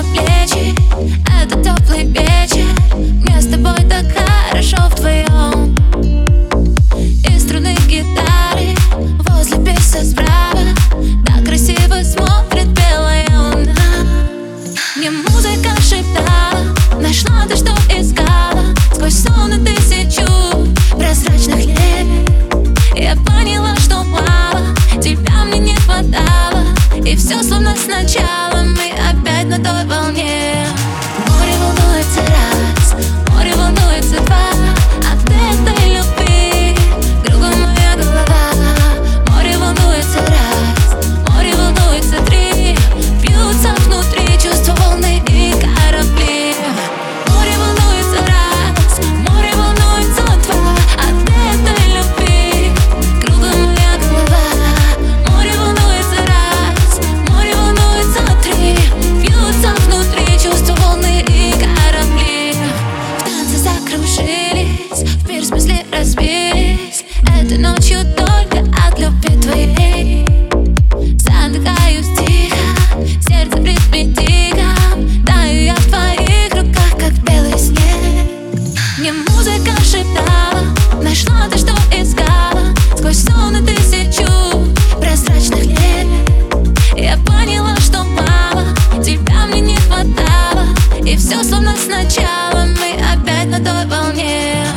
на плечи Это теплый вечер. Мне с тобой так хорошо вдвоем. И струны гитары Возле песа справа. Так красиво смотрит белая луна. Мне музыка шептала Нашла ты, что искала. Сквозь сон и тысячу Прозрачных лет. Я поняла, что мало Тебя мне не хватало. И все словно сначала. thought about разбились Этой ночью только от любви твоей. Задыхаюсь тихо, сердце пред притигом Таю я в твоих руках, как белый снег. Мне музыка шептала, нашла ты, что искала? Сквозь сон и тысячу прозрачных лет. Я поняла, что мало, тебя мне не хватало. И все словно сначала, мы опять на той волне.